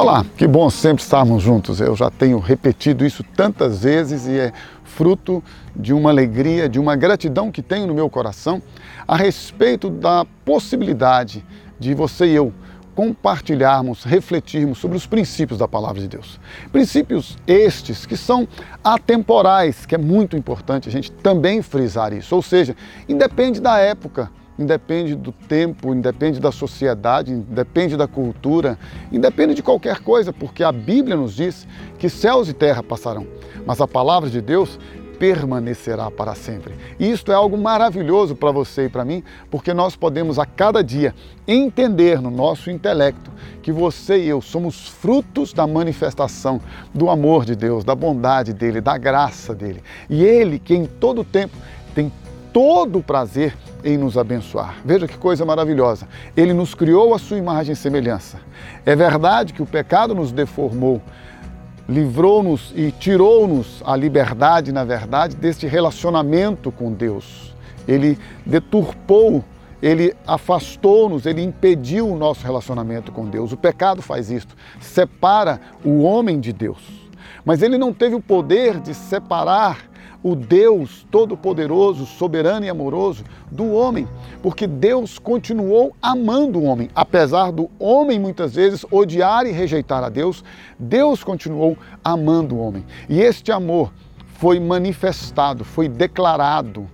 Olá, que bom sempre estarmos juntos. Eu já tenho repetido isso tantas vezes e é fruto de uma alegria, de uma gratidão que tenho no meu coração a respeito da possibilidade de você e eu compartilharmos, refletirmos sobre os princípios da palavra de Deus. Princípios estes que são atemporais, que é muito importante a gente também frisar isso. Ou seja, independe da época, independe do tempo, independe da sociedade, independe da cultura, independe de qualquer coisa, porque a Bíblia nos diz que céus e terra passarão, mas a palavra de Deus permanecerá para sempre. E isto é algo maravilhoso para você e para mim, porque nós podemos a cada dia entender no nosso intelecto que você e eu somos frutos da manifestação do amor de Deus, da bondade dele, da graça dele. E ele que em todo tempo tem todo o prazer em nos abençoar. Veja que coisa maravilhosa. Ele nos criou a sua imagem e semelhança. É verdade que o pecado nos deformou, livrou-nos e tirou-nos a liberdade, na verdade, deste relacionamento com Deus. Ele deturpou, ele afastou-nos, ele impediu o nosso relacionamento com Deus. O pecado faz isto, separa o homem de Deus. Mas ele não teve o poder de separar o Deus todo-poderoso, soberano e amoroso do homem, porque Deus continuou amando o homem. Apesar do homem muitas vezes odiar e rejeitar a Deus, Deus continuou amando o homem. E este amor foi manifestado, foi declarado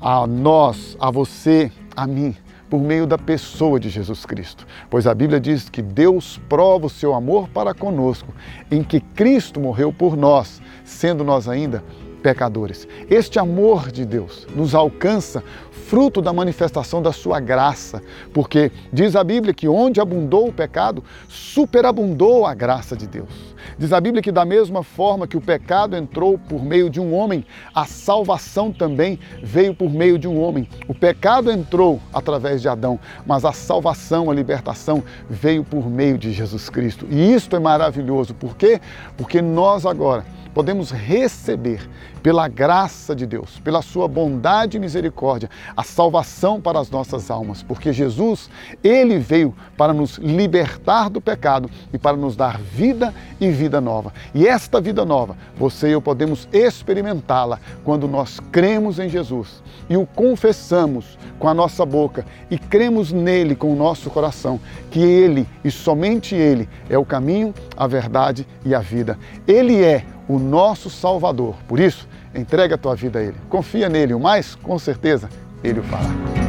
a nós, a você, a mim, por meio da pessoa de Jesus Cristo. Pois a Bíblia diz que Deus prova o seu amor para conosco, em que Cristo morreu por nós, sendo nós ainda pecadores. Este amor de Deus nos alcança fruto da manifestação da sua graça, porque diz a Bíblia que onde abundou o pecado, superabundou a graça de Deus. Diz a Bíblia que da mesma forma que o pecado entrou por meio de um homem, a salvação também veio por meio de um homem. O pecado entrou através de Adão, mas a salvação, a libertação veio por meio de Jesus Cristo. E isto é maravilhoso, por quê? Porque nós agora podemos receber pela graça de Deus, pela sua bondade e misericórdia, a salvação para as nossas almas, porque Jesus, ele veio para nos libertar do pecado e para nos dar vida e vida nova. E esta vida nova, você e eu podemos experimentá-la quando nós cremos em Jesus e o confessamos com a nossa boca e cremos nele com o nosso coração, que ele e somente ele é o caminho, a verdade e a vida. Ele é o nosso Salvador. Por isso, entrega a tua vida a Ele. Confia nele, o mais, com certeza, Ele o fará.